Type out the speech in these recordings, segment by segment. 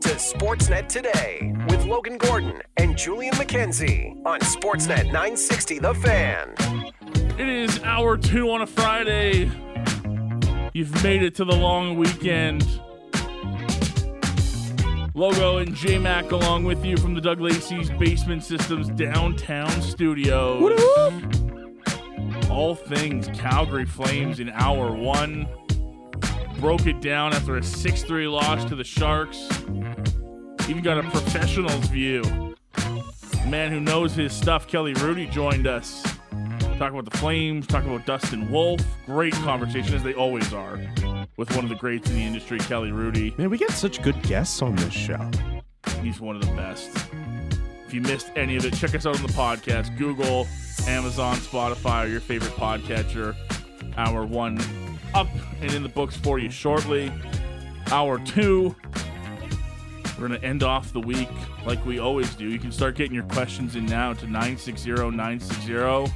to Sportsnet Today with Logan Gordon and Julian McKenzie on Sportsnet 960 The Fan. It is hour two on a Friday. You've made it to the long weekend. Logo and J Mac along with you from the Doug Lacey's Basement Systems downtown studios. All things Calgary Flames in hour one. Broke it down after a 6 3 loss to the Sharks. Even got a professional's view. A man who knows his stuff, Kelly Hrudey, joined us. Talk about the Flames, talk about Dustin Wolf. Great conversation, as they always are, with one of the greats in the industry, Kelly Hrudey. Man, we get such good guests on this show. He's one of the best. If you missed any of it, check us out on the podcast. Google, Amazon, Spotify, or your favorite podcatcher. Hour one up and in the books for you shortly. Hour two, we're going to end off the week like we always do. You can start getting your questions in now to 960 960.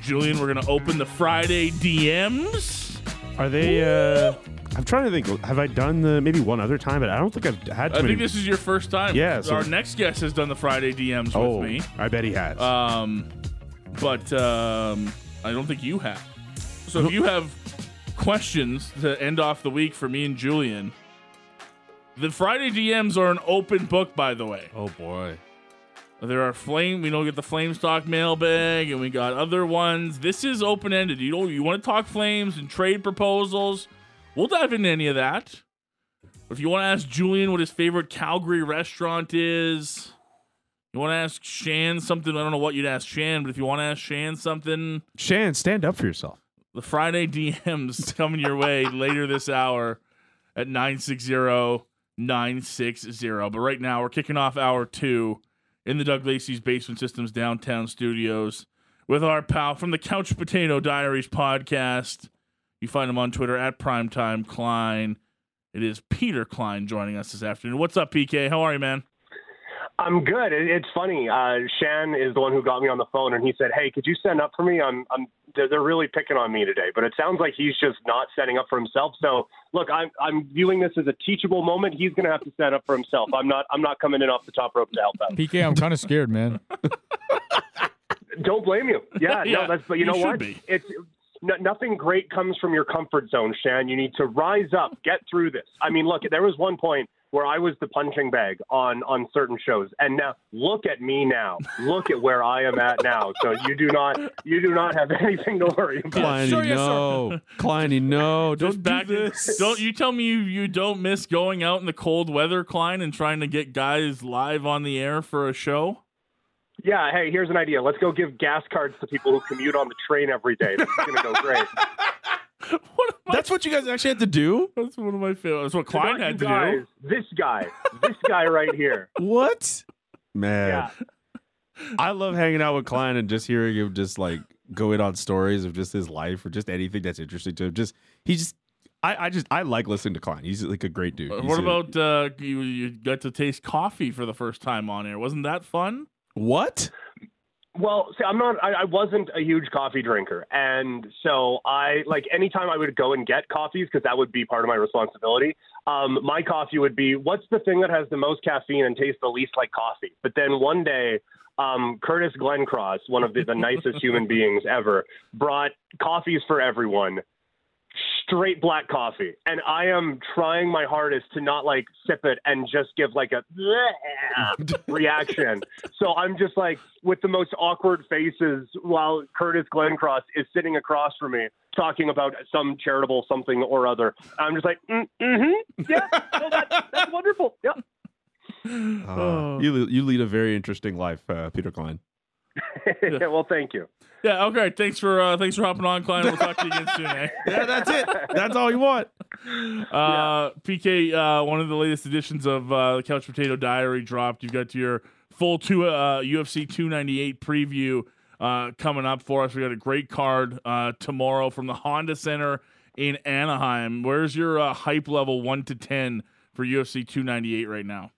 Julian, we're going to open the Friday DMs. Are they? uh I'm trying to think. Have I done the maybe one other time? But I don't think I've had. Too I many. think this is your first time. Yeah, so- Our next guest has done the Friday DMs oh, with me. I bet he has. Um, but um, I don't think you have. So if you have questions to end off the week for me and Julian, the Friday DMs are an open book, by the way. Oh boy. There are flame. We don't get the flame stock mailbag, and we got other ones. This is open ended. You know, you want to talk flames and trade proposals. We'll dive into any of that. If you want to ask Julian what his favorite Calgary restaurant is, you want to ask Shan something. I don't know what you'd ask Shan, but if you want to ask Shan something, Shan, stand up for yourself. the Friday DMs coming your way later this hour at 960 960. But right now, we're kicking off hour two in the Doug Lacey's Basement Systems downtown studios with our pal from the Couch Potato Diaries podcast. You find him on Twitter at Primetime Klein. It is Peter Klein joining us this afternoon. What's up, PK? How are you, man? I'm good. It's funny. Uh, Shan is the one who got me on the phone, and he said, "Hey, could you stand up for me? I'm, I'm. They're, they're really picking on me today." But it sounds like he's just not standing up for himself. So, look, I'm, I'm viewing this as a teachable moment. He's going to have to stand up for himself. I'm not. I'm not coming in off the top rope to help out. PK, I'm kind of scared, man. Don't blame you. Yeah, Yeah, no, that's. But you, you know what? be. It's no, nothing great comes from your comfort zone, Shan. You need to rise up, get through this. I mean, look, there was one point where I was the punching bag on on certain shows, and now look at me now. Look at where I am at now. So you do not you do not have anything to worry about. Kleiny, sure, yes, sir. no. Kleiny, no. Don't Just back do this. Don't you tell me you, you don't miss going out in the cold weather, Klein, and trying to get guys live on the air for a show? Yeah, hey, here's an idea. Let's go give gas cards to people who commute on the train every day. This is going to go great. What am I- That's what you guys actually had to do. that's one of my favorites. That's what Klein had to guys, do. This guy, this guy right here. What? Man, Yeah. I love hanging out with Klein and just hearing him just like go in on stories of just his life or just anything that's interesting to him. Just he just. I, I just I like listening to Klein. He's like a great dude. Uh, He's What a- about uh, you? You got to taste coffee for the first time on air. Wasn't that fun? what? Well, see, I'm not. I, I wasn't a huge coffee drinker, and so I like anytime I would go and get coffees because that would be part of my responsibility. Um, my coffee would be what's the thing that has the most caffeine and tastes the least like coffee. But then one day, um, Curtis Glencross, one of the, the nicest human beings ever, brought coffees for everyone. Straight black coffee, and I am trying my hardest to not like sip it and just give like a reaction. So I'm just like with the most awkward faces while Curtis Glencross is sitting across from me talking about some charitable something or other. I'm just like, mm, mm-hmm, yeah, no, that, that's wonderful. Yeah. Uh, you you lead a very interesting life, uh, Peter Klein. yeah. Well, thank you. Yeah. Okay. Thanks for uh, thanks for hopping on, Klein. We'll talk to you again soon. Eh? Yeah, that's it. That's all you want. Uh, PK, uh, one of the latest editions of uh, the Couch Potato Diary dropped. You've got your full two uh, UFC 298 preview uh, coming up for us. We got a great card uh, tomorrow from the Honda Center in Anaheim. Where's your uh, hype level one to ten for UFC 298 right now?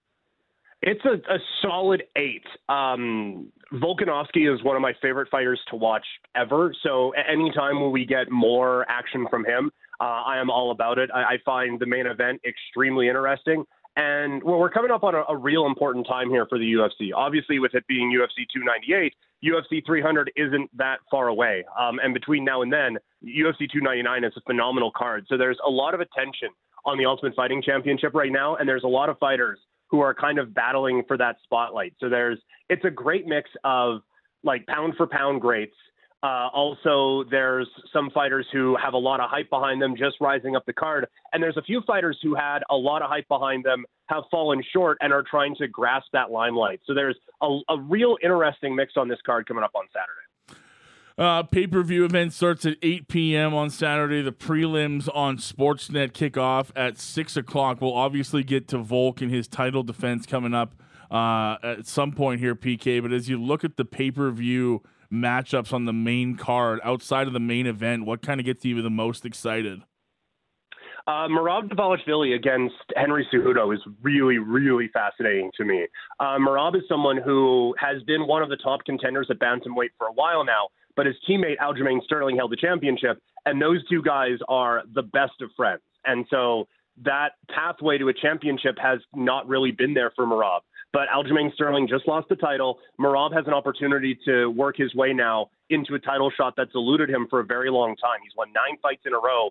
It's a, a solid eight. Um, Volkanovski is one of my favorite fighters to watch ever. So anytime when we get more action from him, uh, I am all about it. I, I find the main event extremely interesting. And well, we're coming up on a, a real important time here for the UFC. Obviously, with it being UFC 298, UFC 300 isn't that far away. Um, and between now and then, UFC 299 is a phenomenal card. So there's a lot of attention on the Ultimate Fighting Championship right now, and there's a lot of fighters who are kind of battling for that spotlight. So there's it's a great mix of like pound for pound greats uh, also, there's some fighters who have a lot of hype behind them just rising up the card. And there's a few fighters who had a lot of hype behind them, have fallen short, and are trying to grasp that limelight. So there's a, a real interesting mix on this card coming up on Saturday. Uh, Pay per view event starts at 8 p.m. on Saturday. The prelims on Sportsnet kick off at 6 o'clock. We'll obviously get to Volk and his title defense coming up uh, at some point here, PK. But as you look at the pay per view matchups on the main card outside of the main event? What kind of gets you the most excited? Uh, Merab Dvalishvili against Henry Cejudo is really, really fascinating to me. Uh, Merab is someone who has been one of the top contenders at bantamweight for a while now, but his teammate Aljamain Sterling held the championship, and those two guys are the best of friends. And so that pathway to a championship has not really been there for Merab. But Aljamain Sterling just lost the title. Merab has an opportunity to work his way now into a title shot that's eluded him for a very long time. He's won nine fights in a row.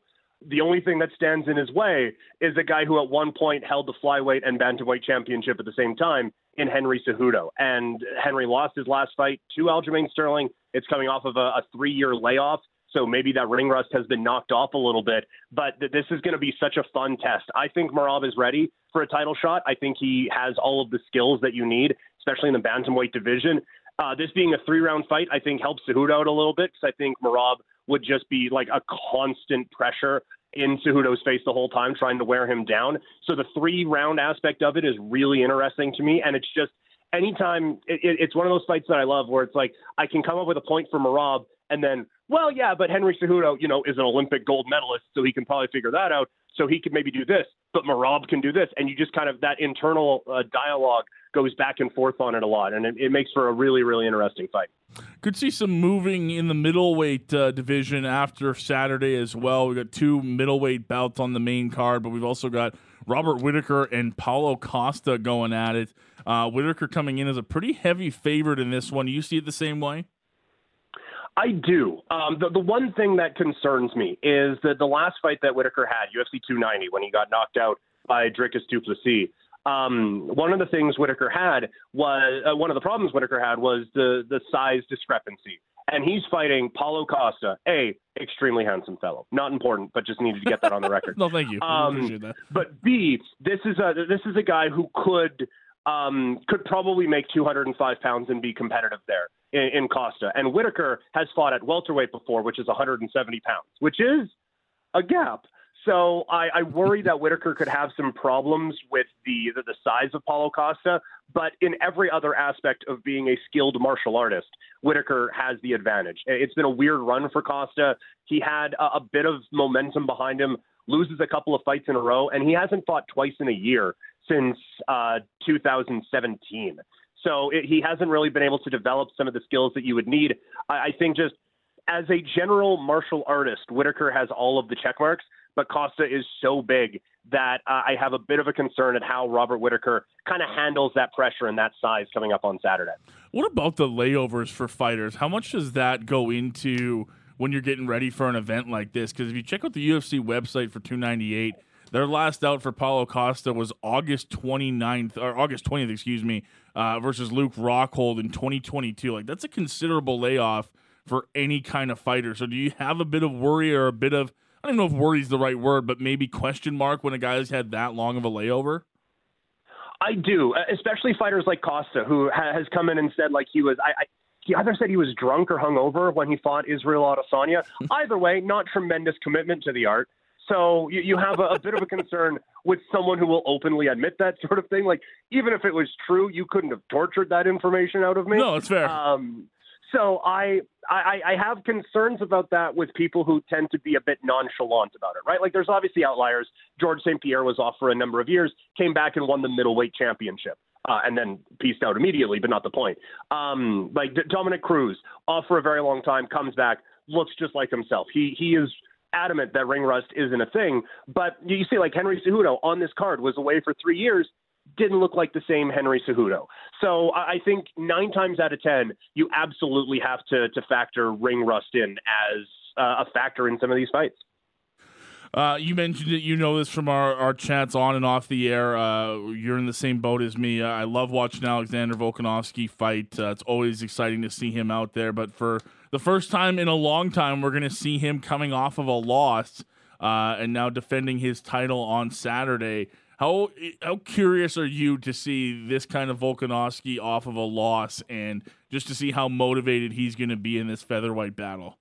The only thing that stands in his way is a guy who at one point held the flyweight and bantamweight championship at the same time in Henry Cejudo. And Henry lost his last fight to Aljamain Sterling. It's coming off of a, a three-year layoff. So maybe that ring rust has been knocked off a little bit. But th- this is going to be such a fun test. I think Merab is ready for a title shot. I think he has all of the skills that you need, especially in the bantamweight division. Uh, this being a three round fight, I think helps Cejudo out a little bit because I think Merab would just be like a constant pressure in Cejudo's face the whole time, trying to wear him down. So the three round aspect of it is really interesting to me. And it's just anytime it, it, it's one of those fights that I love where it's like I can come up with a point for Merab, and then, well, yeah, but Henry Cejudo, you know, is an Olympic gold medalist, so he can probably figure that out. So he could maybe do this, but Merab can do this, and you just kind of that internal uh, dialogue goes back and forth on it a lot, and it, it, makes for a really, really interesting fight. Could see some moving in the middleweight uh, division after Saturday as well. We got two middleweight bouts on the main card, but we've also got Robert Whitaker and Paulo Costa going at it. Uh, Whitaker coming in as a pretty heavy favorite in this one. You see it the same way? I do. Um, the, the one thing that concerns me is that the last fight that Whitaker had, UFC 290, when he got knocked out by Dricus Du Plessis, um, one of the things Whitaker had was uh, one of the problems Whitaker had was the the size discrepancy. And he's fighting Paulo Costa, a extremely handsome fellow. Not important, but just needed to get that on the record. no, thank you. Um, but B, this is a this is a guy who could um, could probably make 205 pounds and be competitive there in, in Costa. And Whitaker has fought at welterweight before, which is 170 pounds, which is a gap. So I, I worry that Whitaker could have some problems with the, the, the size of Paulo Costa, but in every other aspect of being a skilled martial artist, Whitaker has the advantage. It's been a weird run for Costa. He had a, a bit of momentum behind him, loses a couple of fights in a row, and he hasn't fought twice in a year since uh, 2017. So it, he hasn't really been able to develop some of the skills that you would need. I, I think just as a general martial artist, Whitaker has all of the check marks, but Costa is so big that uh, I have a bit of a concern at how Robert Whitaker kind of handles that pressure and that size coming up on Saturday. What about the layovers for fighters? How much does that go into when you're getting ready for an event like this? Because if you check out the UFC website for 298, their last out for Paulo Costa was August 29th, or August 20th, excuse me, uh, versus Luke Rockhold in 2022. Like, that's a considerable layoff for any kind of fighter. So, do you have a bit of worry or a bit of, I don't know if worry is the right word, but maybe question mark when a guy has had that long of a layover? I do, especially fighters like Costa, who has come in and said, like, he was, I, I he either said he was drunk or hungover when he fought Israel Adesanya. Either way, not tremendous commitment to the art. So you, you have a, a bit of a concern with someone who will openly admit that sort of thing. Like, even if it was true, you couldn't have tortured that information out of me. No, it's fair. Um, so I, I I have concerns about that with people who tend to be a bit nonchalant about it, right? Like there's obviously outliers. Georges St-Pierre was off for a number of years, came back and won the middleweight championship. Uh, and then pieced out immediately, but not the point. Um, like Dominick Cruz, off for a very long time, comes back, looks just like himself. He he is adamant that ring rust isn't a thing. But you see, like Henry Cejudo on this card was away for three years, didn't look like the same Henry Cejudo. So I think nine times out of ten, you absolutely have to to factor ring rust in as uh, a factor in some of these fights. Uh, you mentioned it. You know this from our, our chats on and off the air. Uh, you're in the same boat as me. I love watching Alexander Volkanovski fight. Uh, it's always exciting to see him out there. But for the first time in a long time, we're going to see him coming off of a loss uh, and now defending his title on Saturday. How how curious are you to see this kind of Volkanovski off of a loss and just to see how motivated he's going to be in this featherweight battle?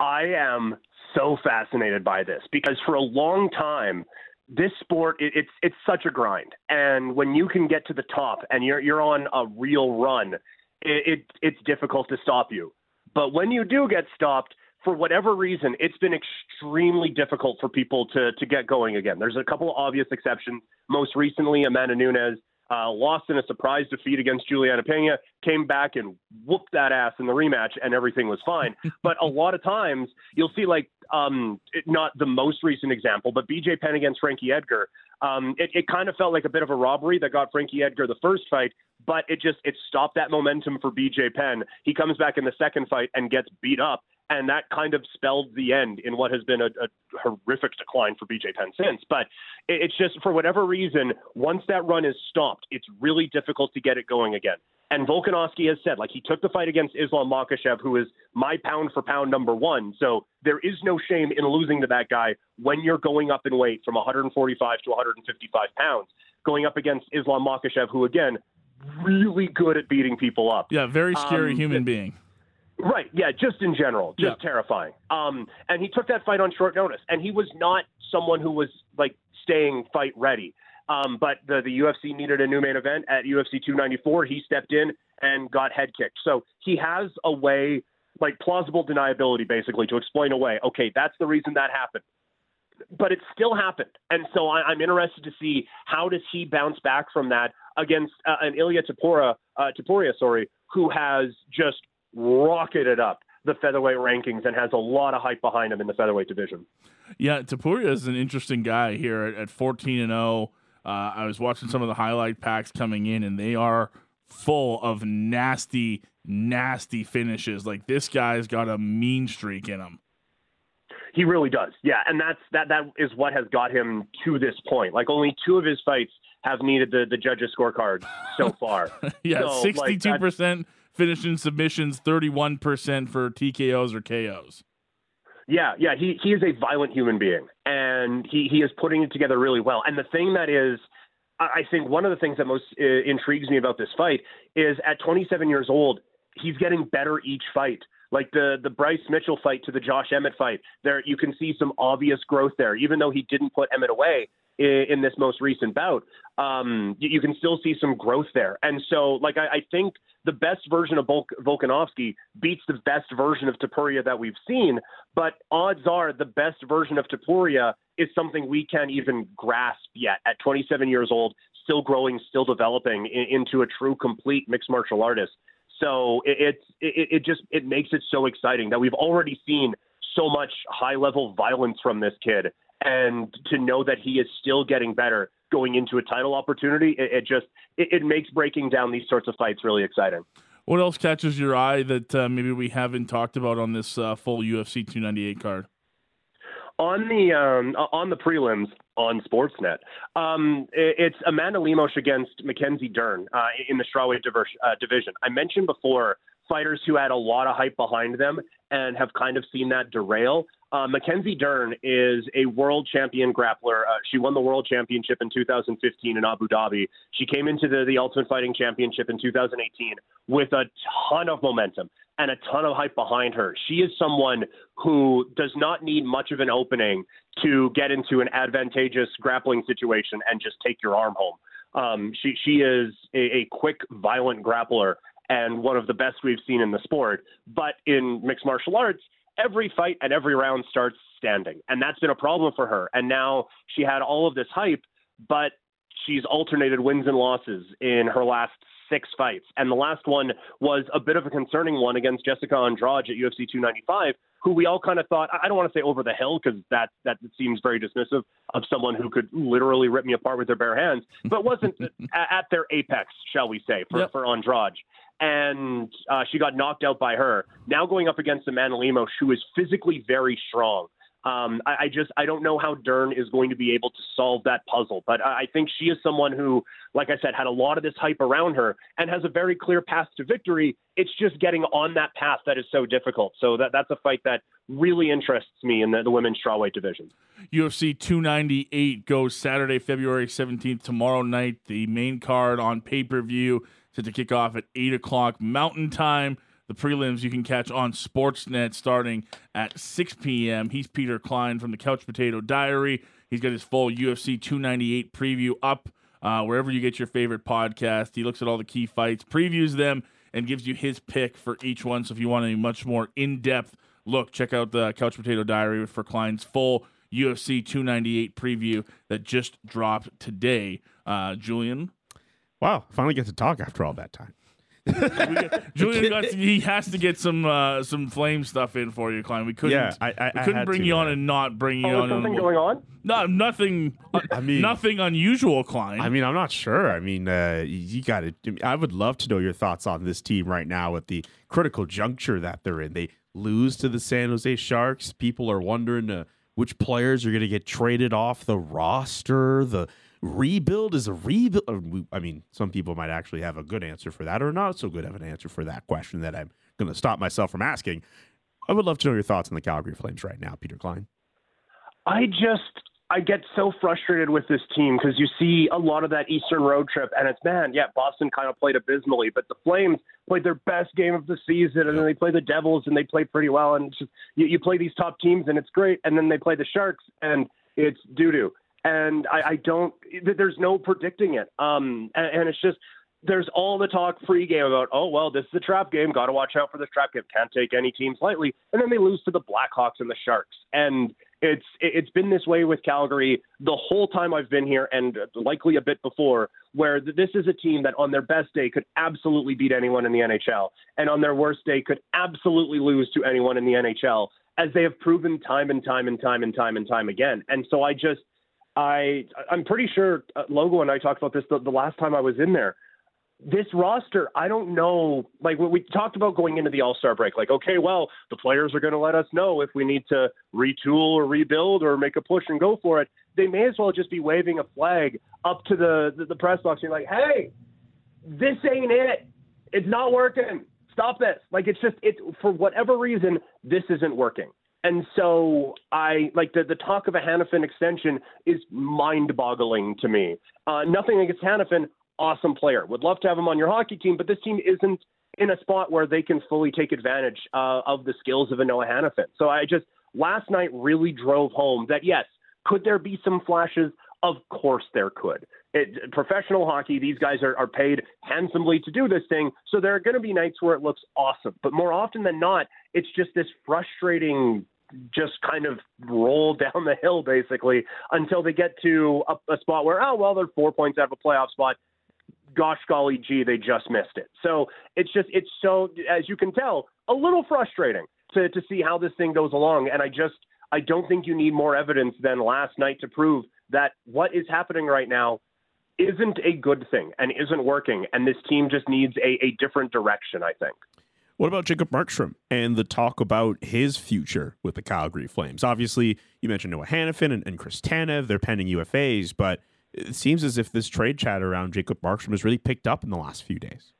I am so fascinated by this because for a long time, this sport it, it's it's such a grind, and when you can get to the top and you're you're on a real run, it, it it's difficult to stop you. But when you do get stopped, for whatever reason, it's been extremely difficult for people to to get going again. There's a couple of obvious exceptions. Most recently, Amanda Nunes uh, lost in a surprise defeat against Julianna Peña, came back and whooped that ass in the rematch, and everything was fine. but a lot of times, you'll see like um, it, not the most recent example, but BJ Penn against Frankie Edgar. Um, it, it kind of felt like a bit of a robbery that got Frankie Edgar the first fight, but it just it stopped that momentum for BJ Penn. He comes back in the second fight and gets beat up, and that kind of spelled the end in what has been a, a horrific decline for BJ Penn since. But it, it's just for whatever reason, once that run is stopped, it's really difficult to get it going again. And Volkanovski has said, like he took the fight against Islam Makhachev, who is my pound for pound number one. So there is no shame in losing to that guy when you're going up in weight from 145 to 155 pounds, going up against Islam Makhachev, who again really good at beating people up. Yeah, very scary Um, human being. Right. Yeah. Just in general, just Yeah. terrifying. Um, and he took that fight on short notice, and he was not someone who was like staying fight ready. Um, but the the UFC needed a new main event at UFC 294. He stepped in and got head kicked. So he has a way, like plausible deniability, basically, to explain away. Okay, that's the reason that happened. But it still happened, and so I, I'm interested to see how does he bounce back from that against uh, an Ilya Tapora, uh, Taporia, sorry, who has just rocketed up the featherweight rankings and has a lot of hype behind him in the featherweight division. Yeah, Topuria is an interesting guy here at, at 14 and 0. Uh, I was watching some of the highlight packs coming in, and they are full of nasty, nasty finishes. Like this guy's got a mean streak in him. He really does. Yeah, and that's that that is what has got him to this point. Like only two of his fights have needed the the judges scorecard so far. yeah, sixty-two percent finishing submissions, thirty-one percent for TKOs or KOs. Yeah, yeah, he he is a violent human being, and he he is putting it together really well. And the thing that is, I I think one of the things that most uh, intrigues me about this fight is at 27 years old, he's getting better each fight. Like the the Bryce Mitchell fight to the Josh Emmett fight, there you can see some obvious growth there. Even though he didn't put Emmett away in, in this most recent bout, um, you, can still see some growth there. And so, like I, I think the best version of Volk, Volkanovski beats the best version of Topuria that we've seen. But odds are the best version of Topuria is something we can't even grasp yet. At 27 years old, still growing, still developing in, into a true, complete mixed martial artist. So it, it, it just it makes it so exciting that we've already seen so much high level violence from this kid, and to know that he is still getting better going into a title opportunity, it, it just it, it makes breaking down these sorts of fights really exciting. What else catches your eye that uh, maybe we haven't talked about on this uh, full UFC 298 card? on the um, on the prelims on Sportsnet, um, it's Amanda Lemos against Mackenzie Dern uh, in the strawweight diver- uh, division. I mentioned before fighters who had a lot of hype behind them and have kind of seen that derail. Uh, Mackenzie Dern is a world champion grappler. Uh, she won the world championship in 2015 in Abu Dhabi. She came into the, the Ultimate Fighting Championship in 2018 with a ton of momentum and a ton of hype behind her. She is someone who does not need much of an opening to get into an advantageous grappling situation and just take your arm home. Um, she she is a, a quick, violent grappler and one of the best we've seen in the sport. But in mixed martial arts, every fight and every round starts standing, and that's been a problem for her. And now she had all of this hype, but she's alternated wins and losses in her last six fights. And the last one was a bit of a concerning one against Jessica Andrade at UFC 295, who we all kind of thought, I don't want to say over the hill because that, that seems very dismissive of someone who could literally rip me apart with their bare hands, but wasn't at their apex, shall we say, for, yep. for Andrade and uh, she got knocked out by her. Now going up against Amanda Lemos, who is physically very strong. Um, I, I, just I don't know how Dern is going to be able to solve that puzzle, but I, I think she is someone who, like I said, had a lot of this hype around her and has a very clear path to victory. It's just getting on that path that is so difficult. So that that's a fight that really interests me in the, the women's strawweight division. UFC 298 goes Saturday, February 17th, tomorrow night. The main card on pay per view set to kick off at eight o'clock Mountain Time. The prelims you can catch on Sportsnet starting at 6 p.m. He's Peter Klein from the Couch Potato Diary. He's got his full UFC 298 preview up uh, wherever you get your favorite podcast. He looks at all the key fights, previews them, and gives you his pick for each one. So if you want a much more in depth look, check out the Couch Potato Diary for Klein's full UFC 298 preview that just dropped today. Uh, Julian? Wow, finally get to talk after all that time. Julian got to, he has to get some uh, some flame stuff in for you, Klein. We couldn't. Yeah, I, I, we couldn't bring to, you on and not bring you oh, on. Something going on? No, nothing. I mean, nothing unusual, Klein. I mean, I'm not sure. I mean, uh, you got to. I would love to know your thoughts on this team right now at the critical juncture that they're in. They lose to the San Jose Sharks. People are wondering uh, which players are going to get traded off the roster. The rebuild is a rebuild. I mean, some people might actually have a good answer for that or not so good of an answer for that question that I'm going to stop myself from asking. I would love to know your thoughts on the Calgary Flames right now, Peter Klein. I just I get so frustrated with this team because you see a lot of that Eastern road trip, and it's man, yeah, Boston kind of played abysmally, but the Flames played their best game of the season, and then they play the Devils, and they play pretty well, and just, you, you play these top teams, and it's great, and then they play the Sharks, and it's doo doo and I, I don't. There's no predicting it. Um, and, and it's just there's all the talk pregame about, oh well, this is a trap game. Got to watch out for this trap game. Can't take any teams lightly. And then they lose to the Blackhawks and the Sharks. And it's it's been this way with Calgary the whole time I've been here, and likely a bit before, where this is a team that on their best day could absolutely beat anyone in the NHL, and on their worst day could absolutely lose to anyone in the NHL, as they have proven time and time and time and time and time again. And so I just I I'm pretty sure uh, Logo and I talked about this the, the last time I was in there. This roster, I don't know. Like we talked about going into the All Star break, like okay, well, the players are going to let us know if we need to retool or rebuild or make a push and go for it. They may as well just be waving a flag up to the the, the press box and like, hey, this ain't it. It's not working. Stop this. Like it's just it for whatever reason, this isn't working. And so I like the, the talk of a Hanifin extension is mind boggling to me. Uh, nothing against Hanifin, awesome player. Would love to have him on your hockey team, but this team isn't in a spot where they can fully take advantage uh, of the skills of a Noah Hanifin. So I just last night really drove home that yes, could there be some flashes? Of course there could. It, professional hockey, these guys are, are paid handsomely to do this thing. So there are going to be nights where it looks awesome. But more often than not, it's just this frustrating just kind of roll down the hill basically until they get to a, a spot where oh well they're four points out of a playoff spot gosh golly gee they just missed it so it's just it's so as you can tell a little frustrating to to see how this thing goes along and i just i don't think you need more evidence than last night to prove that what is happening right now isn't a good thing and isn't working and this team just needs a, a different direction i think what about Jacob Markstrom and the talk about his future with the Calgary Flames? Obviously, you mentioned Noah Hanifin and, and Chris Tanev. They're pending UFAs, but it seems as if this trade chat around Jacob Markstrom has really picked up in the last few days.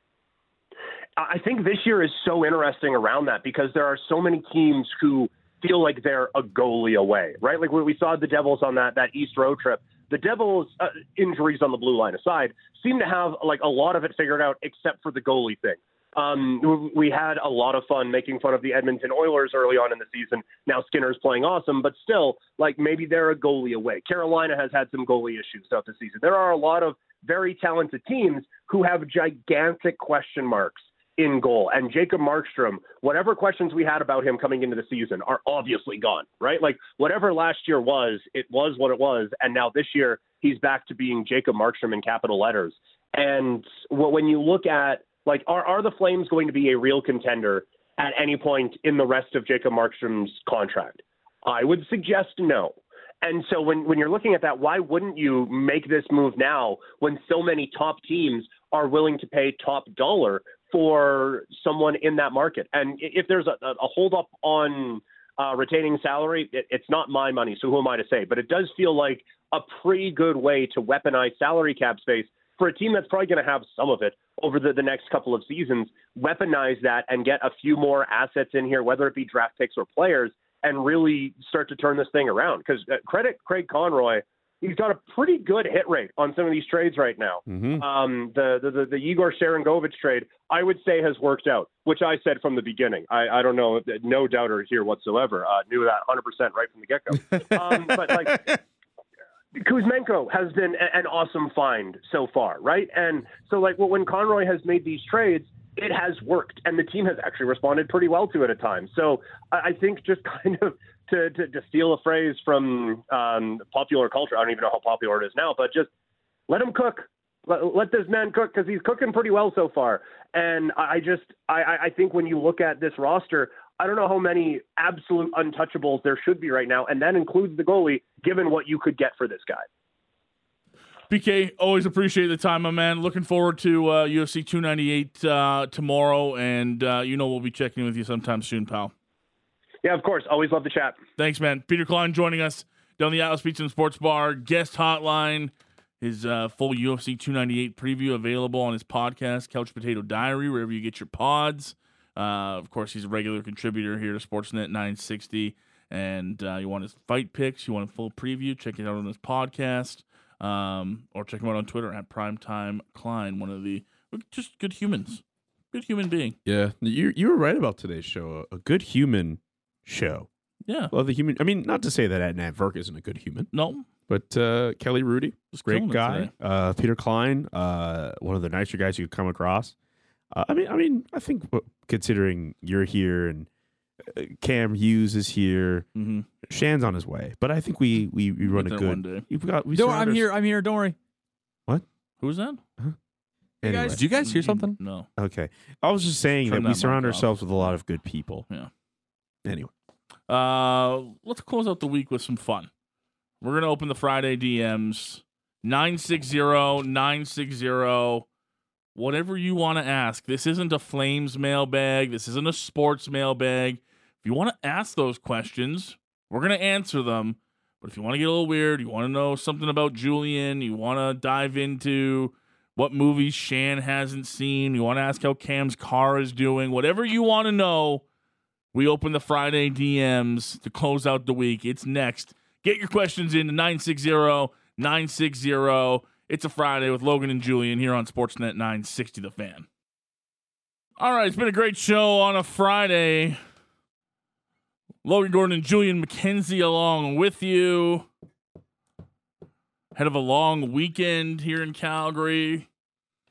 I think this year is so interesting around that because there are so many teams who feel like they're a goalie away, right? Like we saw the Devils on that that East road trip, the Devils' uh, injuries on the blue line aside seem to have like a lot of it figured out, except for the goalie thing. Um, we had a lot of fun making fun of the Edmonton Oilers early on in the season. Now Skinner's playing awesome, but still, like maybe they're a goalie away. Carolina has had some goalie issues throughout the season. There are a lot of very talented teams who have gigantic question marks in goal. And Jacob Markstrom, whatever questions we had about him coming into the season are obviously gone, right? Like whatever last year was, it was what it was. And now this year, he's back to being Jacob Markstrom in capital letters. And when you look at like, are are the Flames going to be a real contender at any point in the rest of Jacob Markstrom's contract? I would suggest no. And so when, when you're looking at that, why wouldn't you make this move now when so many top teams are willing to pay top dollar for someone in that market? And if there's a, a hold up on uh, retaining salary, it, it's not my money, so who am I to say? But it does feel like a pretty good way to weaponize salary cap space for a team that's probably going to have some of it over the, the next couple of seasons. Weaponize that and get a few more assets in here, whether it be draft picks or players, and really start to turn this thing around. Because uh, credit Craig Conroy, he's got a pretty good hit rate on some of these trades right now. Mhm. Um, the, the the the Yegor Sharangovich trade, I would say, has worked out, which I said from the beginning. I, I don't know, no doubter here whatsoever. Uh, knew that 100% right from the get go. um, but like. Kuzmenko has been an awesome find so far, right? And so, like, well, when Conroy has made these trades, it has worked, and the team has actually responded pretty well to it at times. So, I think just kind of to, to, to steal a phrase from um, popular culture, I don't even know how popular it is now, but just let him cook. Let, let this man cook because he's cooking pretty well so far. And I just, I, I- think when you look at this roster, I don't know how many absolute untouchables there should be right now, and that includes the goalie, given what you could get for this guy. PK, always appreciate the time, my man. Looking forward to uh, UFC 298 uh, tomorrow, and uh, you know we'll be checking in with you sometime soon, pal. Yeah, of course. Always love the chat. Thanks, man. Peter Klein joining us down the Atlas Pizza and Sports Bar guest hotline. His uh, full UFC 298 preview available on his podcast, Couch Potato Diary, wherever you get your pods. Uh, of course, he's a regular contributor here to Sportsnet 960. And uh, you want his fight picks, you want a full preview, check it out on his podcast. Um, or check him out on Twitter at Primetime Klein, one of the just good humans. Good human being. Yeah, you you were right about today's show. A, a good human show. Yeah. Love the human. I mean, not to say that Adnan Virk isn't a good human, No. but uh, Kelly Hrudey, Just great guy. Uh, Peter Klein, uh, one of the nicer guys you could come across. Uh, I mean, I mean, I think considering you're here and uh, Cam Hughes is here, Mm-hmm. Shan's on his way, but I think we we, we run a good. one day. We've got. We Don't, I'm here. I'm here. Don't worry. What? Who's that? You Anyway, guys, did you guys hear something? No. okay. I was just saying Turn that we surround mic off. ourselves with a lot of good people. Yeah. Anyway, Uh, let's close out the week with some fun. We're gonna open the Friday DMs 960-960. Whatever you want to ask. This isn't a Flames mailbag. This isn't a sports mailbag. If you want to ask those questions, we're gonna answer them. But if you want to get a little weird, you want to know something about Julian, you want to dive into what movies Shan hasn't seen, you want to ask how Cam's car is doing, whatever you want to know, we open the Friday DMs to close out the week. It's next. Get your questions in to 960 960. It's a Friday with Logan and Julian here on Sportsnet 960 The Fan. All right, it's been a great show on a Friday. Logan Gordon and Julian McKenzie along with you. Head of a long weekend here in Calgary.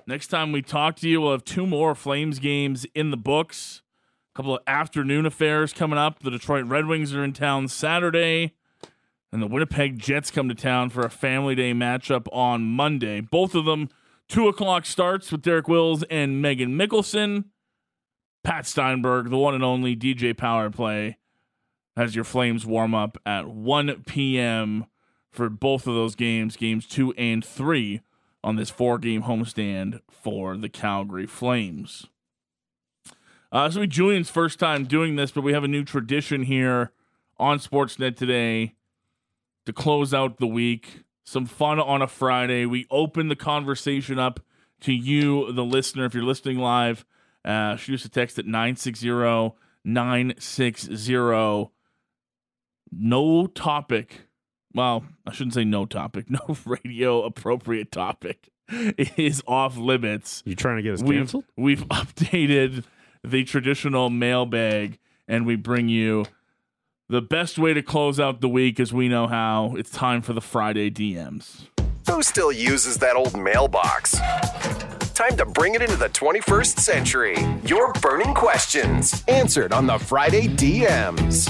Next time we talk to you, we'll have two more Flames games in the books couple of afternoon affairs coming up. The Detroit Red Wings are in town Saturday, and the Winnipeg Jets come to town for a family day matchup on Monday. Both of them two o'clock starts with Derek Wills and Megan Mickelson. Pat Steinberg, the one and only DJ Power Play, has your Flames warm up at 1 p.m. for both of those games, games two and three, on this four game homestand for the Calgary Flames. Uh, this will be Julian's first time doing this, but we have a new tradition here on Sportsnet today to close out the week. Some fun on a Friday. We open the conversation up to you, the listener. If you're listening live, uh, shoot us a text at 960 960. No topic. Well, I shouldn't say no topic. No radio appropriate topic is off limits you trying to get us we've, canceled? we've updated the traditional mailbag and we bring you the best way to close out the week as we know how. It's time for the Friday DMs. Who still uses that old mailbox? Time to bring it into the 21st century. Your burning questions answered on the Friday DMs.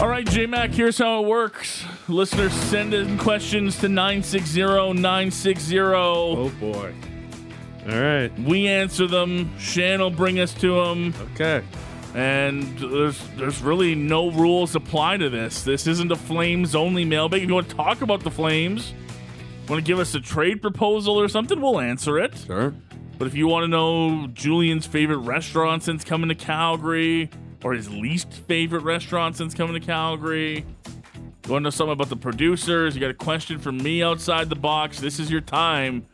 All right, J Mac, here's how it works. Listeners send in questions to 960 960. Oh boy. All right. We answer them. Shan will bring us to them. Okay. And there's there's really no rules apply to this. This isn't a Flames only mailbag. If you want to talk about the Flames, want to give us a trade proposal or something, we'll answer it. Sure. But if you want to know Julian's favorite restaurant since coming to Calgary, or his least favorite restaurant since coming to Calgary, you want to know something about the producers, you got a question for me outside the box, this is your time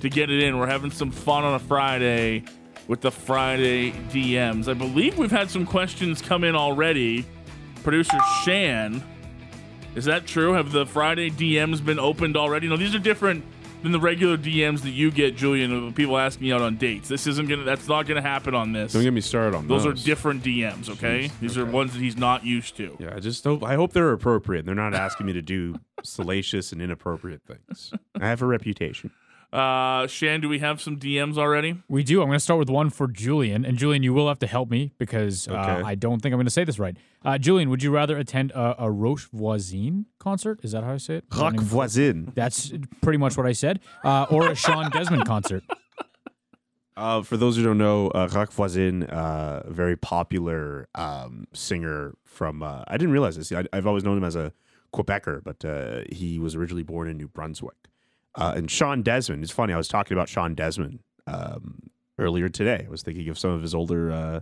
to get it in. We're having some fun on a Friday with the Friday DMs. I believe we've had some questions come in already. Producer Shan, is that true? Have the Friday DMs been opened already? No, these are different than the regular DMs that you get, Julian, of people asking you out on dates. This isn't gonna. That's not gonna happen on this. Don't get me started on Those those. are different DMs. Okay, Jeez, these are ones that he's not used to. Yeah, I just hope I hope they're appropriate. They're not asking me to do salacious and inappropriate things. I have a reputation. Uh, Shan, do we have some DMs already? We do. I'm going to start with one for Julian. And Julian, you will have to help me because uh, Okay. I don't think I'm going to say this right. Uh, Julian, would you rather attend a, a Roch Voisine concert? Is that how I say it? that Roch Voisine. That's pretty much what I said. Uh, or a Shawn Desman concert. Uh, for those who don't know, uh, Roch Voisine, uh, a very popular um, singer from. Uh, I didn't realize this. I, I've always known him as a Quebecer, but uh, he was originally born in New Brunswick. Uh, and Shawn Desman. It's funny. I was talking about Shawn Desman um, earlier today. I was thinking of some of his older uh,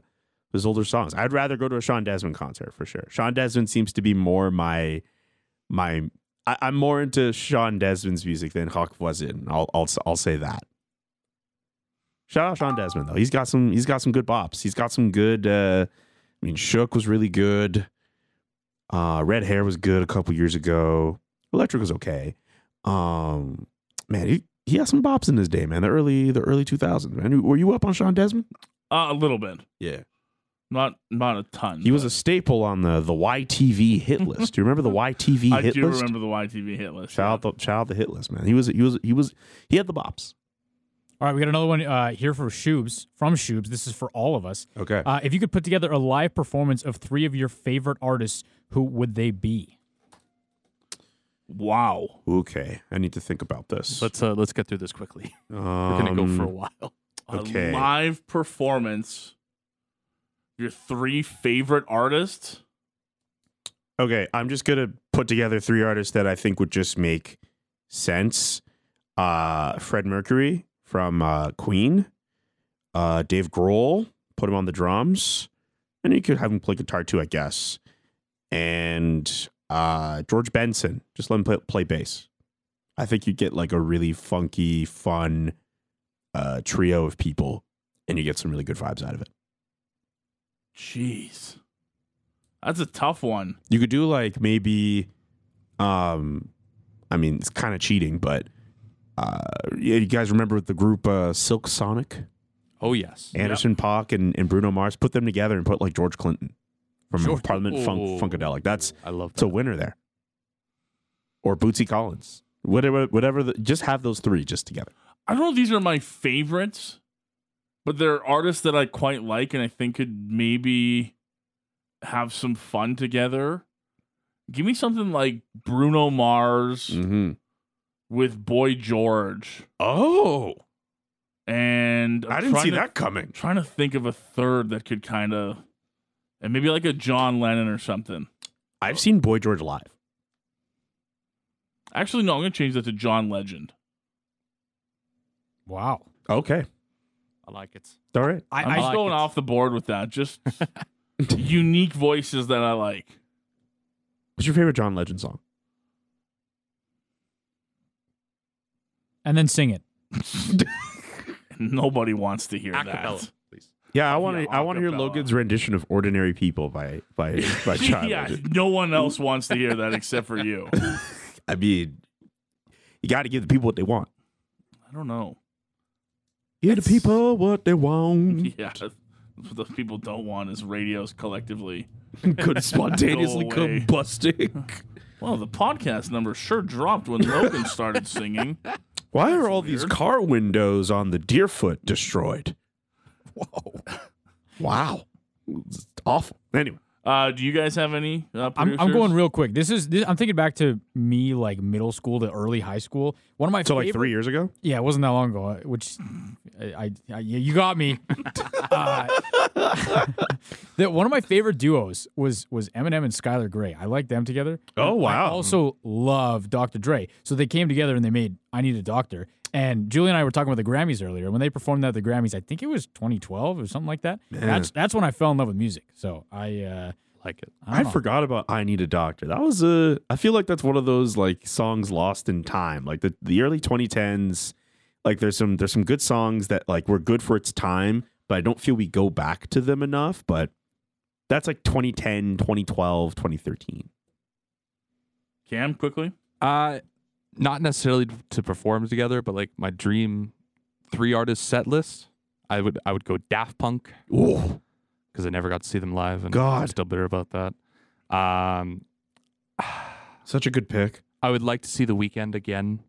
his older songs. I'd rather go to a Shawn Desman concert for sure. Shawn Desman seems to be more my my. I, I'm more into Shawn Desman's music than Roch Voisine. I'll I'll I'll say that. Shout out Shawn Desman though. He's got some he's got some good bops. He's got some good uh I mean Shook was really good. Uh Red Hair was good a couple years ago. Electric was okay. Um man, he he had some bops in his day, man. The early the early 2000s, man. Were you up on Shawn Desman? Uh, a little bit, Yeah. not not a ton. He was a staple on the the YTV hit list. Do you remember the YTV hit list? I hit do list? remember the YTV hit list. Shout out the shout out the hit list, man. He was he was he was he had the bops. All right, we got another one uh, here for Shoobs, from Shoobs. This is for all of us. Okay. Uh, if you could put together a live performance of three of your favorite artists, who would they be? Wow. okay. I need to think about this. Let's uh, let's get through this quickly. um, We're gonna go for a while. Okay. A live performance. Your three favorite artists. Okay, I'm just gonna put together three artists that I think would just make sense. Uh, Fred Mercury from uh, Queen, uh, Dave Grohl, put him on the drums, and you could have him play guitar too, I guess. And uh, George Benson, just let him play, play bass. I think you get like a really funky, fun uh, trio of people, and you get some really good vibes out of it. Jeez. That's a tough one. You could do like maybe, um, I mean, it's kind of cheating, but uh, yeah, you guys remember the group uh, Silk Sonic, Oh yes. Anderson Paak and, and Bruno Mars? Put them together and put like George Clinton Sure. Parliament Funk Funkadelic. That's I love it's a winner there. Or Bootsy Collins, whatever, whatever. The, just have those three just together. I don't know if these are my favorites, but they're artists that I quite like and I think could maybe have some fun together. Give me something like Bruno Mars Mm-hmm. with Boy George. Oh, And I'm I didn't see to- that coming. Trying to think of a third that could kind of, and maybe like a John Lennon or something. I've seen Boy George live. Actually, no, I'm gonna change that to John Legend. Wow. Okay, I like it. all right. I, I'm I, just like going it. off the board with that. Just unique voices that I like. What's your favorite John Legend song? and then sing it. Nobody wants to hear Acapella, that. Yeah, I want to. I want to hear. Logan's rendition of "Ordinary People" by by by yeah, no one else wants to hear that except for you. I mean, you got to give the people what they want. I don't know. Give the people what they want. Yeah, what those people don't want is radios collectively. Could spontaneously Go away. combusting. Well, the podcast number sure dropped when Logan started singing. Why are all these car windows on the Deerfoot destroyed? Whoa! Wow, it's awful. Anyway, Uh, do you guys have any? Uh, I'm, I'm going real quick. This is this, I'm thinking back to me like middle school to early high school. One of my So like favorite- three years ago. Yeah, it wasn't that long ago. uh, Which I, I, I yeah, you got me. uh, that one of my favorite duos was was Eminem and Skylar Grey. I like them together. Oh, wow. I also love Dr. Dre. So they came together and they made "I Need a Doctor." And Julie and I were talking about the Grammys earlier. When they performed that at the Grammys, I think it was 2012 or something like that. That's that's when I fell in love with music. So I uh, Like it. I, I, forgot about "I Need a Doctor." That was a. I feel like that's one of those like songs lost in time, like the the early 2010s. Like there's some there's some good songs that like were good for its time, but I don't feel we go back to them enough. But that's like 2010, 2012, 2013. Cam quickly. Uh, not necessarily to perform together, but like my dream three artist set list. I would I would go Daft Punk because I never got to see them live, and I'm still bitter about that. Um, such a good pick. I would like to see the Weeknd again.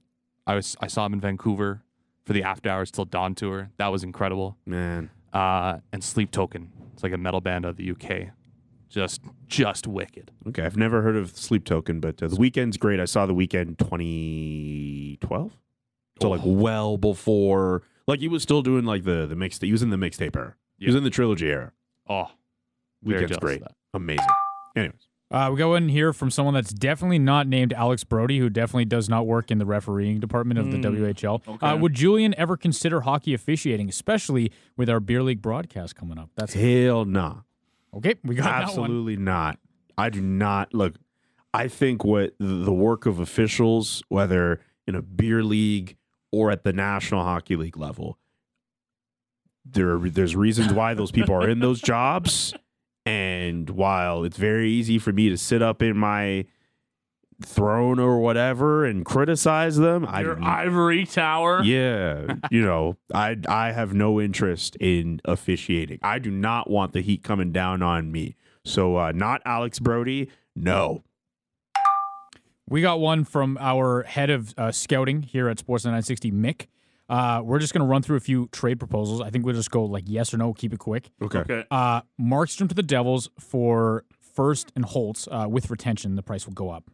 I was I saw him in Vancouver for the After Hours Till Dawn tour. That was incredible. Man, Uh, and Sleep Token. It's like a metal band out of the UK. Just just wicked. okay, I've never heard of Sleep Token, but uh, the Weeknd's great. I saw the Weeknd 2012, so like well before, like he was still doing like the the mix. He was in the mixtape era. He was in the trilogy era. Oh, very Weeknd's great, amazing. Anyways. Uh, we go in here from someone that's definitely not named Alex Brody, who definitely does not work in the refereeing department of the WHL. okay. Uh, would Julian ever consider hockey officiating, especially with our beer league broadcast coming up? That's Hell nah. Okay. We got. Absolutely not. I do not look. I think what the work of officials, whether in a beer league or at the National Hockey League level, there are, there's reasons why those people are in those jobs. And while it's very easy for me to sit up in my throne or whatever and criticize them, Your do- ivory tower. yeah, you know, I I have no interest in officiating. I do not want the heat coming down on me. So uh, not Alex Brody. No. We got one from our head of uh, scouting here at Sportsnet 960, Mick. Uh, we're just going to run through a few trade proposals. I think we'll just go like yes or no, keep it quick. Okay. Okay. Uh, Markstrom to the Devils for first and Holtz uh, with retention. The price will go up.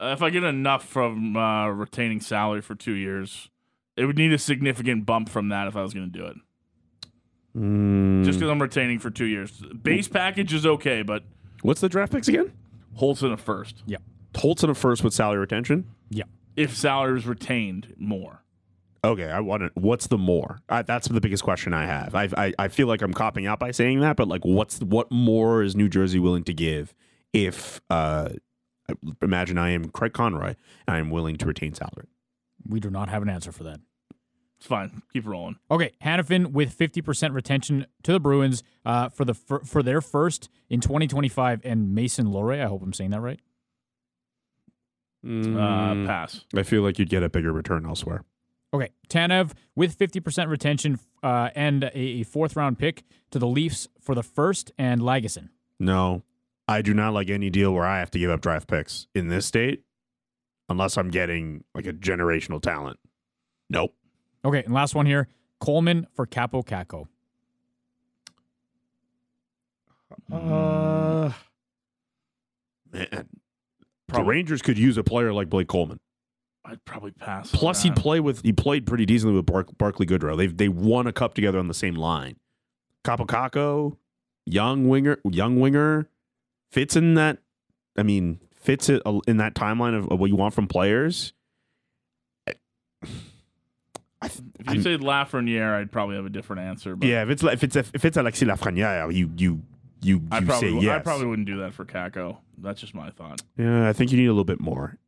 Uh, if I get enough from uh, retaining salary for two years, it would need a significant bump from that if I was going to do it. Mm, Just because I'm retaining for two years, base package is okay, but what's the draft picks again? Holtz in a first. Holtz in a first with salary retention. Yeah. If salary is retained more, Okay, I want to. What's the more? I, that's the biggest question I have. I, I I feel like I'm copping out by saying that, but like, what's what more is New Jersey willing to give if uh, imagine I am Craig Conroy and I am willing to retain salary? We do not have an answer for that. it's fine. Keep rolling. Okay, Hanifin with 50% retention to the Bruins uh, for the fir- for their first in 2025, and Mason Lohrei. I hope I'm saying that right. Mm. Uh, pass. I feel like you'd get a bigger return elsewhere. Okay, Tanev with 50% retention uh, and a, a fourth round pick to the Leafs for the first, and Lagesson. No, I do not like any deal where I have to give up draft picks in this state unless I'm getting like a generational talent. Nope. Okay, and last one here Coleman for Kaapo Kakko. Uh, man, the Rangers could use a player like Blake Coleman. I'd probably pass. Plus, he'd play with he played pretty decently with Bark, Barclay Goodrow. They they won a cup together on the same line. Kaapo Kakko, young winger, young winger, fits in that. I mean, fits it in that timeline of, of what you want from players. I, th- If you I'm- said Lafreniere, I'd probably have a different answer. But yeah, if it's if it's if it's Alexis Lafreniere, you you you I you probably say yes. I probably wouldn't do that for Kakko. That's just my thought. Yeah, I think you need a little bit more.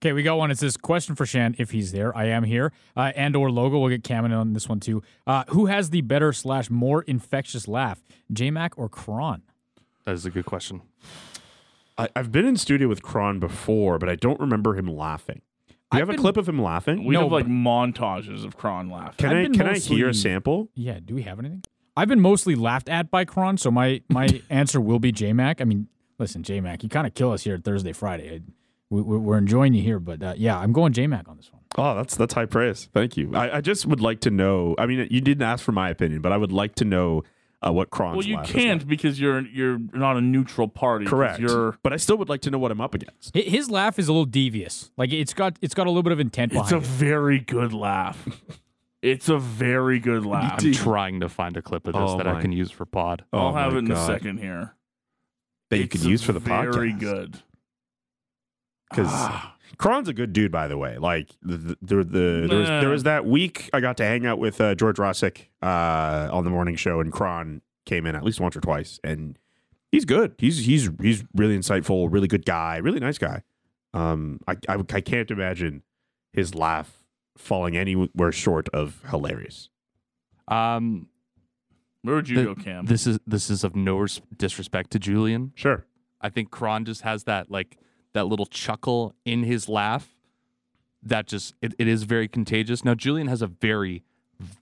Okay, we got one. It says question for Shan if he's there. I am here. Uh, and or logo. We'll get Cam in on this one too. Uh, who has the better slash more infectious laugh, J Mac or Kron? That is a good question. I, I've been in studio with Kron before, but I don't remember him laughing. Do you I've have a clip of him laughing? We No, have like montages of Kron laughing. Can I've I been can I hear a sample? Yeah. Do we have anything? I've been mostly laughed at by Kron, so my my answer will be J Mac. I mean, listen, J Mac, you kind of kill us here Thursday, Friday. I- We, we- we're enjoying you here, but uh, yeah, I'm going J Mac on this one. Oh, that's that's high praise. Thank you. I, I just would like to know. I mean, you didn't ask for my opinion, but I would like to know uh, what Kron's Well, you laugh can't like. because you're you're not a neutral party. 'cause Correct. You're. but I still would like to know what I'm up against. Hi- His laugh is a little devious. Like it's got it's got a little bit of intent It's a it. very good laugh. It's a very good laugh. I'm trying to find a clip of this Oh that my- I can use for pod. I'll Oh have my it in a God. second here. that you It's could use for the podcast. Very good. because Ah. Kron's a good dude, by the way. Like the, the, the, the there, was, there was that week I got to hang out with uh, George Rossick uh, on the morning show, and Kron came in at least once or twice, and he's good. He's he's he's really insightful, really good guy, really nice guy. Um, I I, I can't imagine his laugh falling anywhere short of hilarious. Um, Where would you the- go, Cam? this is this is of no disrespect to Julian. Sure. I think Kron just has that like that little chuckle in his laugh that just it, it is very contagious. Now Julian has a very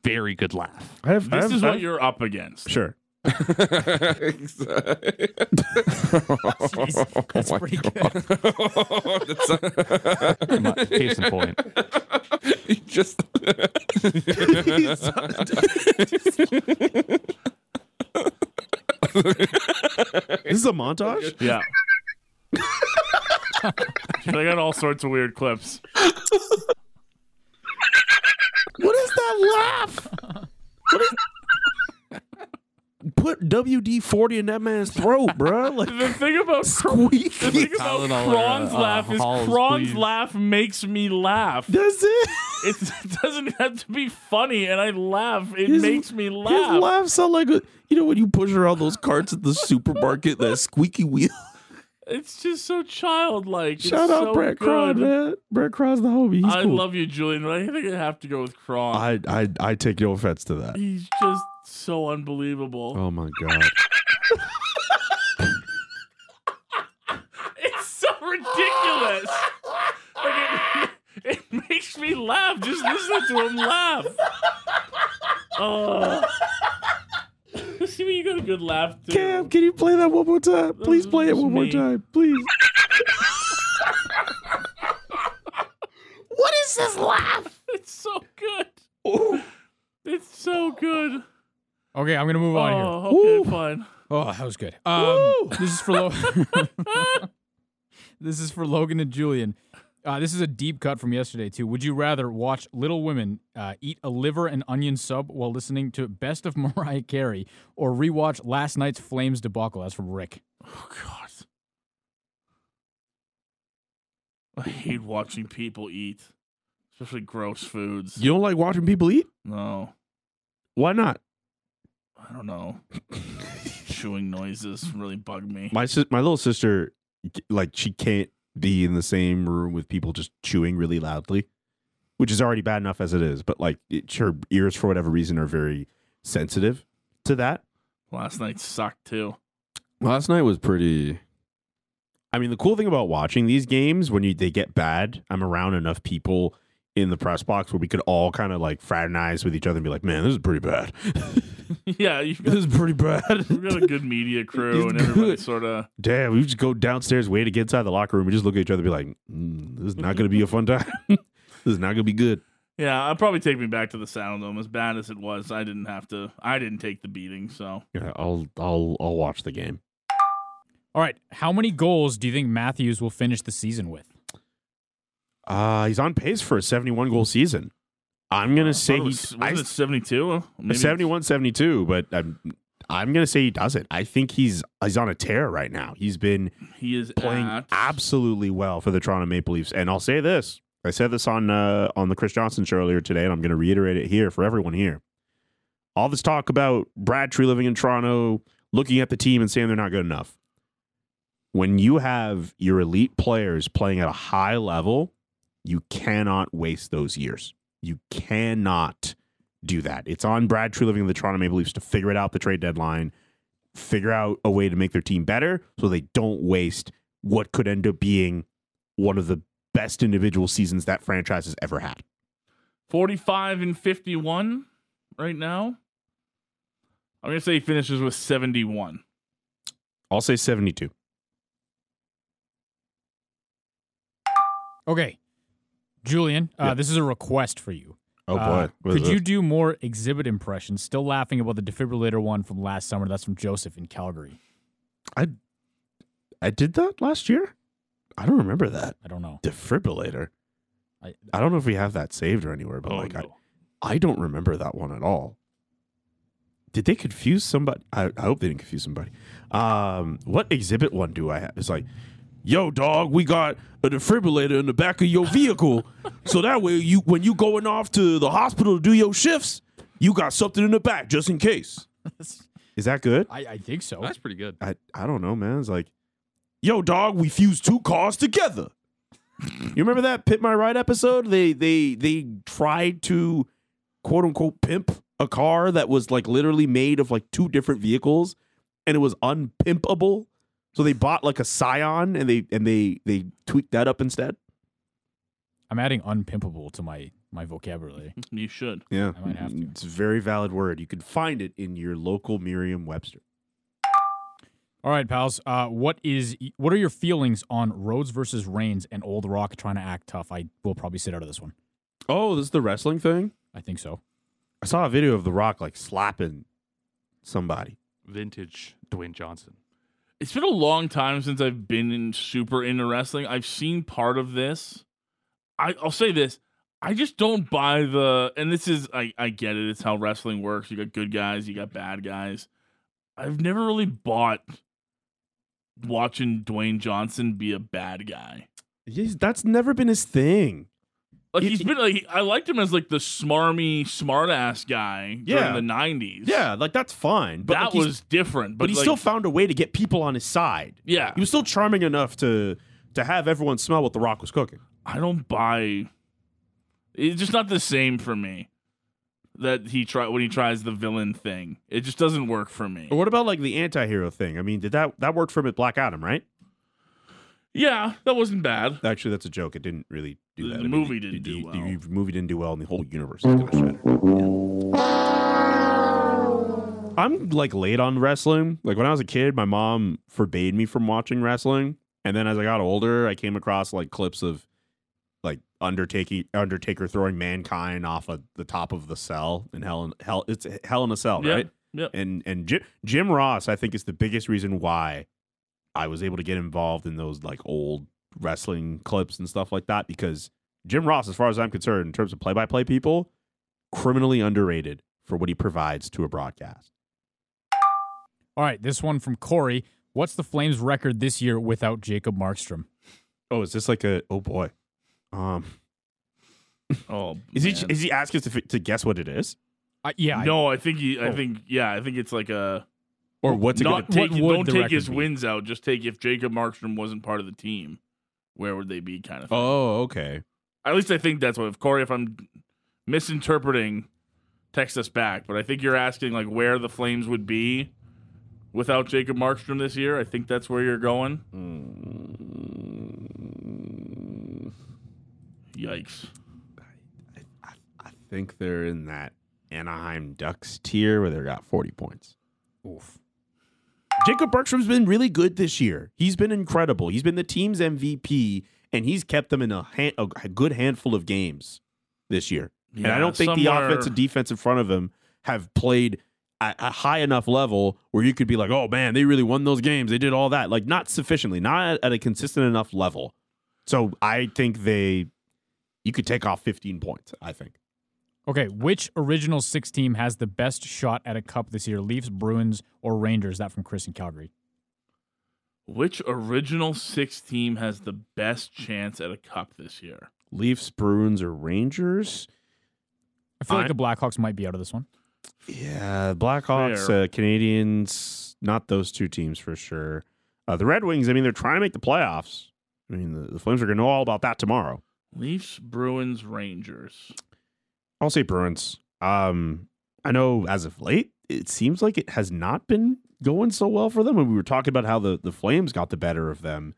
very good laugh. I have, I this have- is I what have- you're up against. sure. Jeez, that's pretty oh good. My- Case in point. You just This is a montage. Yeah. Dude, I got all sorts of weird clips. What is that laugh? What is... Put WD forty in that man's throat, bro. Like The thing about Kron, the thing about Tylenol, Kron's uh, laugh is Halls, Kron's please. laugh makes me laugh. Does it. It's, it doesn't have to be funny, and I laugh. It His- makes me laugh. His laugh. laugh sound like a, you know when you push around those carts at the supermarket, that squeaky wheel. It's just so childlike. It's Shout out so Brett Cron, man. Brett Cron's the homie. He's I cool. love you, Julian, but I think I have to go with Kron. I, I I take no offense to that. He's just so unbelievable. Oh my god. It's so ridiculous. Like it, it makes me laugh just listening to him laugh. Oh. See when you got a good laugh too. Cam, can you play that one more time? Please play it It's one more time, please. What is this laugh? It's so good. It's so good. Okay, I'm gonna move on here. Oh, okay, fine. Oh, that was good. Um, this is for Lo- this is for Logan and Julian. Uh, this is a deep cut from yesterday too. Would you rather watch Little Women uh, eat a liver and onion sub while listening to Best of Mariah Carey, or rewatch last night's Flames debacle? That's from Rick. Oh God. I hate watching people eat, especially gross foods. You don't like watching people eat? No, Why not? I don't know. Chewing noises really bug me. My sis- my little sister, like she can't be in the same room with people just chewing really loudly, which is already bad enough as it is. But like, it, her ears for whatever reason are very sensitive to that. Last night sucked too. Last night was pretty. I mean, the cool thing about watching these games when you they get bad, I'm around enough people in the press box where we could all kind of like fraternize with each other and be like, "Man, this is pretty bad. yeah, you've this is pretty bad." we've got a good media crew, It's and everybody sort of. Damn, we just go downstairs, wait to get inside the locker room, and just look at each other and be like, mm, "This is not going to be a fun time. this is not going to be good." Yeah, I'll probably take me back to the Saddledome. As bad as it was, I didn't have to. I didn't take the beating, so Yeah, I'll I'll I'll watch the game. All right, how many goals do you think Matthews will finish the season with? Uh, he's on pace for a 71 goal season. I'm gonna say Uh, he was, I- was it seventy two? 71 72 but I'm I'm gonna say he does it. I think he's he's on a tear right now. He's been He is playing at, absolutely well for the Toronto Maple Leafs, and I'll say this: I said this on uh, on the Chris Johnson show earlier today, and I'm gonna reiterate it here for everyone here. All this talk about Brad Treliving in Toronto, looking at the team and saying they're not good enough. When you have your elite players playing at a high level, you cannot waste those years. You cannot do that. It's on Brad Treliving of the Toronto Maple Leafs to figure it out the trade deadline, figure out a way to make their team better so they don't waste what could end up being one of the best individual seasons that franchise has ever had. forty five and fifty one right now. I'm gonna say he finishes with seventy one. I'll say 72. Okay, Julian, uh, Yeah. this is a request for you. Oh boy. Uh, could you do more Xzibit impressions? Still laughing about the defibrillator one from last summer. That's from Joseph in Calgary. I I did that last year. I don't remember that I don't know. defibrillator. I, I don't know if we have that saved or anywhere, but Oh, like no. I, I don't remember that one at all. Did they confuse somebody? I, I hope they didn't confuse somebody. Um, what Xzibit one do I have? It's like, yo, dog, we got a defibrillator in the back of your vehicle, so that way you when you going off to the hospital to do your shifts, you got something in the back just in case. Is that good? I, I think so. That's pretty good. I I don't know, man. It's like, yo, dog, we fused two cars together. you remember that Pimp My Ride episode? They they they tried to quote unquote pimp a car that was like literally made of like two different vehicles, and it was unpimpable. So they bought like a Scion and they and they they tweaked that up instead. I'm adding unpimpable to my my vocabulary. You should. Yeah, I might have to. It's a very valid word. You can find it in your local Merriam-Webster. All right, pals. Uh, what is what are your feelings on Rhodes versus Reigns and Old Rock trying to act tough? I will probably sit out of this one. Oh, this is the wrestling thing. I think so. I saw a video of The Rock like slapping somebody. Vintage Dwayne Johnson. It's been a long time since I've been in super into wrestling. I've seen part of this. I, I'll say this. I just don't buy the and this is I, I get it, it's how wrestling works. You got good guys, you got bad guys. I've never really bought watching Dwayne Johnson be a bad guy. He's, that's never been his thing. Like He- he's been like I liked him as like the smarmy, smartass guy Yeah. during the nineties. Yeah, like that's fine. But that like, was different. but But, he like, still found a way to get people on his side. yeah. He was still charming enough to to have everyone smell what The Rock was cooking. I don't buy. It's just not the same for me. That he try when he tries the villain thing, it just doesn't work for me. Or what about like the anti-hero thing? I mean, did that that worked for him at Black Adam, right? Yeah, that wasn't bad. Actually, that's a joke. It didn't really do The that. I mean, movie the- didn't the, do the- well. The movie didn't do well, and the whole universe is gonna shatter. I'm like late on wrestling. Like when I was a kid, my mom forbade me from watching wrestling, and then as I got older, I came across like clips of like Undertaker Undertaker throwing mankind off of the top of the cell in Hell in Hell. It's Hell in a Cell, Yeah, right? Yep. and and Jim, Jim Ross, I think, is the biggest reason why I was able to get involved in those like old wrestling clips and stuff like that. Because Jim Ross, as far as I'm concerned, in terms of play-by-play people, criminally underrated for what he provides to a broadcast. All right, this one from Corey. What's the Flames record this year without Jacob Markstrom? Oh, is this like a? Oh boy, um, Oh, is he is he asking us to to guess what it is Uh, yeah, no, I think he. I Oh. think yeah. I think it's like a or what's it not gonna take. what Don't take his be? wins out. Just take if Jacob Markstrom wasn't part of the team, where would they be? Kind of. Thing. Oh, okay. At least I think that's what. If Corey, if I'm misinterpreting, text us back. But I think you're asking like where the Flames would be without Jacob Markstrom this year. I think that's where you're going. Hmm. Yikes! I think they're in that Anaheim Ducks tier where they got 40 points. Oof. Jacob Bergstrom's been really good this year. He's been incredible. He's been the team's MVP, and he's kept them in a, hand, a good handful of games this year. and I don't think the somewhere- offense and defense in front of him have played at a high enough level where you could be like, oh man, they really won those games. They did all that. Like, not sufficiently, not at, at a consistent enough level. So I think they, you could take off 15 points, I think. Okay, which original six team has the best shot at a cup this year? Leafs, Bruins, or Rangers? That from Chris in Calgary. Which original six team has the best chance at a cup this year? Leafs, Bruins, or Rangers? I feel I- like the Blackhawks might be out of this one. Yeah, Blackhawks, uh, Canadiens, not those two teams for sure. Uh, the Red Wings, I mean, they're trying to make the playoffs. I mean, the, the Flames are going to know all about that tomorrow. Leafs, Bruins, Rangers. I'll say Bruins. Um, I know as of late, it seems like it has not been going so well for them. When we were talking about how the, the Flames got the better of them,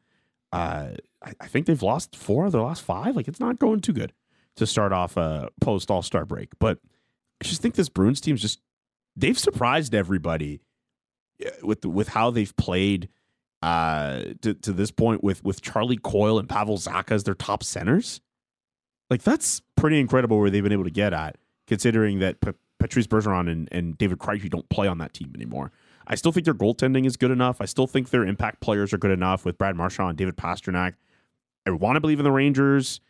uh, I, I think they've lost four of their last five. Like, it's not going too good to start off a post All Star break. But I just think this Bruins team's just they've surprised everybody uh, with with how they've played uh, to to this point with with Charlie Coyle and Pavel Zacha as their top centers. Like that's pretty incredible where they've been able to get at. considering that P- Patrice Bergeron and, and David Krejci don't play on that team anymore. I still think their goaltending is good enough. I still think their impact players are good enough with Brad Marchand and David Pastrnak. I want to believe in the Rangers.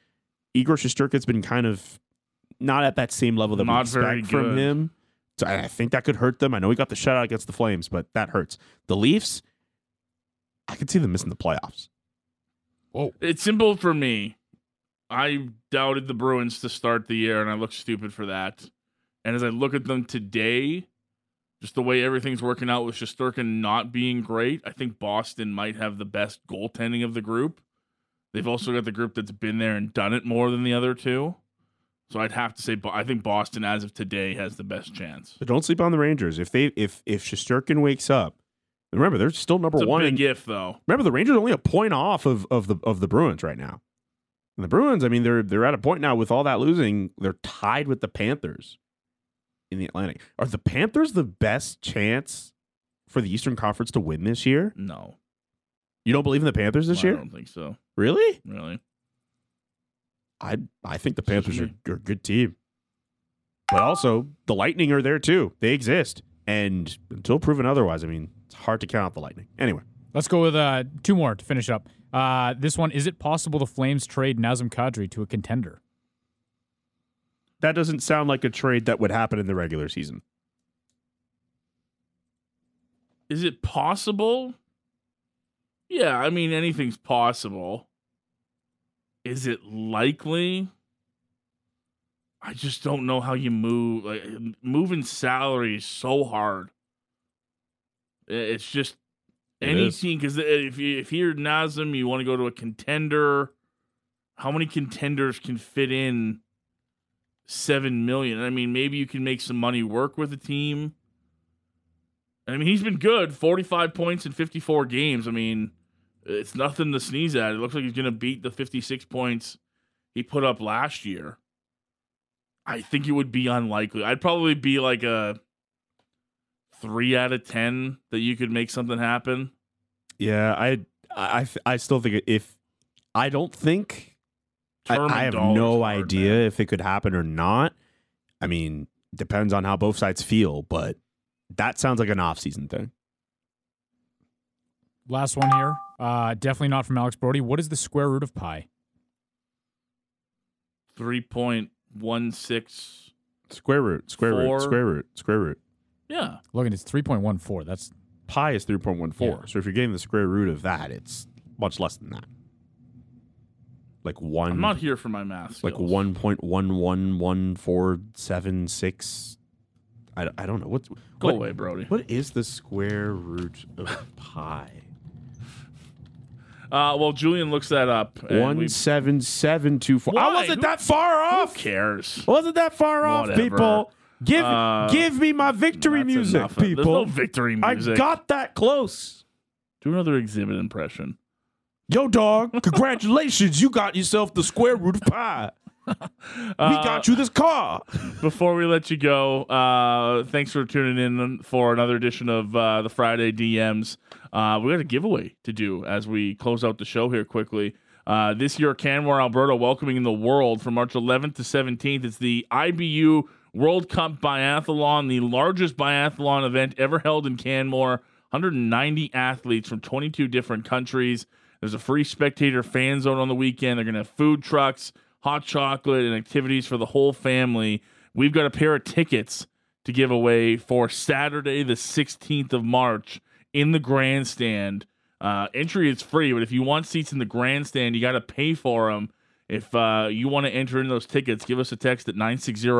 Igor Shesterkin's been kind of not at that same level that we Not very expect from him. So I I think that could hurt them. I know he got the shutout against the Flames, but that hurts. The Leafs, I could see them missing the playoffs. Whoa. It's simple for me. I doubted the Bruins to start the year, and I look stupid for that. And as I look at them today, just the way everything's working out with Shesterkin not being great, I think Boston might have the best goaltending of the group. They've also got the group that's been there and done it more than the other two. So I'd have to say, I think Boston, as of today, has the best chance. But don't sleep on the Rangers. If they if if Shesterkin wakes up, remember they're still number one. big in- if, though. remember the Rangers are only a point off of, of the of the Bruins right now. And the Bruins, I mean, they're they're at a point now with all that losing, they're tied with the Panthers in the Atlantic. Are the Panthers the best chance for the Eastern Conference to win this year? No, You don't believe in the Panthers this I year? I don't think so. Really? Really. I I think the Panthers are, are a good team. But also the Lightning are there too. They exist. And until proven otherwise, I mean, it's hard to count out the Lightning. Anyway. Let's go with uh, two more to finish up. Uh, this one is it possible the Flames trade Nazem Kadri to a contender? That doesn't sound like a trade that would happen in the regular season. Is it possible? Yeah, I mean anything's possible. Is it likely? I just don't know how you move. Like moving salary is so hard. It's just It any team because if you if you're Nazem, you want to go to a contender. How many contenders can fit in seven million? I mean, maybe you can make some money work with a team. I mean, he's been good 45 points in 54 games. I mean, it's nothing to sneeze at. It looks like he's going to beat the 56 points he put up last year. I think it would be unlikely. I'd probably be like a three out of 10 that you could make something happen. Yeah, I I I still think if I don't think I, I have no hard, idea man. if it could happen or not. I mean, depends on how both sides feel, but that sounds like an off-season thing. Last one here. Uh, definitely not from Alex Brody. What is the square root of pi? 3.16. Square root, square Four. root, square root, square root. Yeah. Logan, it's 3.14. That's Pi is 3.14. Yeah. So if you're getting the square root of that, it's much less than that. Like one I'm not here for my math like skills. 1.111476 I, I don't know what's Go what, away, Brody. what is the square root of pi Uh, well, Julian looks that up. and One we- seven seven two four. I wasn't Who- that far off. Who off. cares? Wasn't that far off, people? Give Uh, give me my victory music, enough. There's people. no victory I got that close. Do another Xzibit impression. Yo, dog! Congratulations, you got yourself the square root of pi. we Uh, got you this car. Before we let you go, uh, thanks for tuning in for another edition of uh, the Friday DMs. Uh, we got a giveaway to do as we close out the show here quickly. Uh, this year, Canmore, Alberta, welcoming in the world from March 11th to 17th. It's the IBU World Cup Biathlon, the largest biathlon event ever held in Canmore. 190 athletes from 22 different countries. There's a free spectator fan zone on the weekend. They're going to have food trucks, hot chocolate, and activities for the whole family. We've got a pair of tickets to give away for Saturday, the 16th of March, in the grandstand. Uh, entry is free, but if you want seats in the grandstand, you got to pay for them. If uh, you want to enter in those tickets, give us a text at 960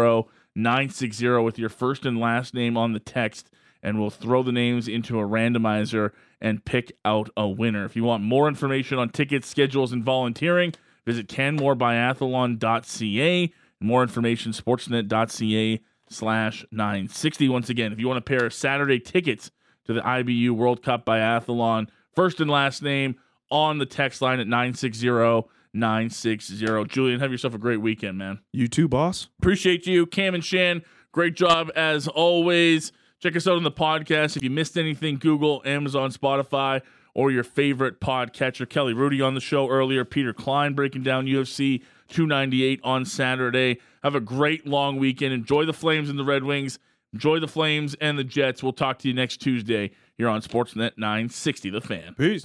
960 with your first and last name on the text, and we'll throw the names into a randomizer and pick out a winner. If you want more information on tickets, schedules, and volunteering, visit canmorebiathlon.ca. More information, sportsnet.ca slash 960. Once again, if you want a pair of Saturday tickets to the IBU World Cup Biathlon, first and last name on the text line at 960 960. Julian, have yourself a great weekend, man. You too, boss. Appreciate you, Cam and Shan. Great job as always. Check us out on the podcast. If you missed anything, Google, Amazon, Spotify, or your favorite podcatcher. Kelly Hrudey on the show earlier. Peter Klein breaking down UFC 298 on Saturday. Have a great long weekend. Enjoy the Flames and the Red Wings. Enjoy the Flames and the Jets. We'll talk to you next Tuesday here on Sportsnet 960 The Fan. Peace.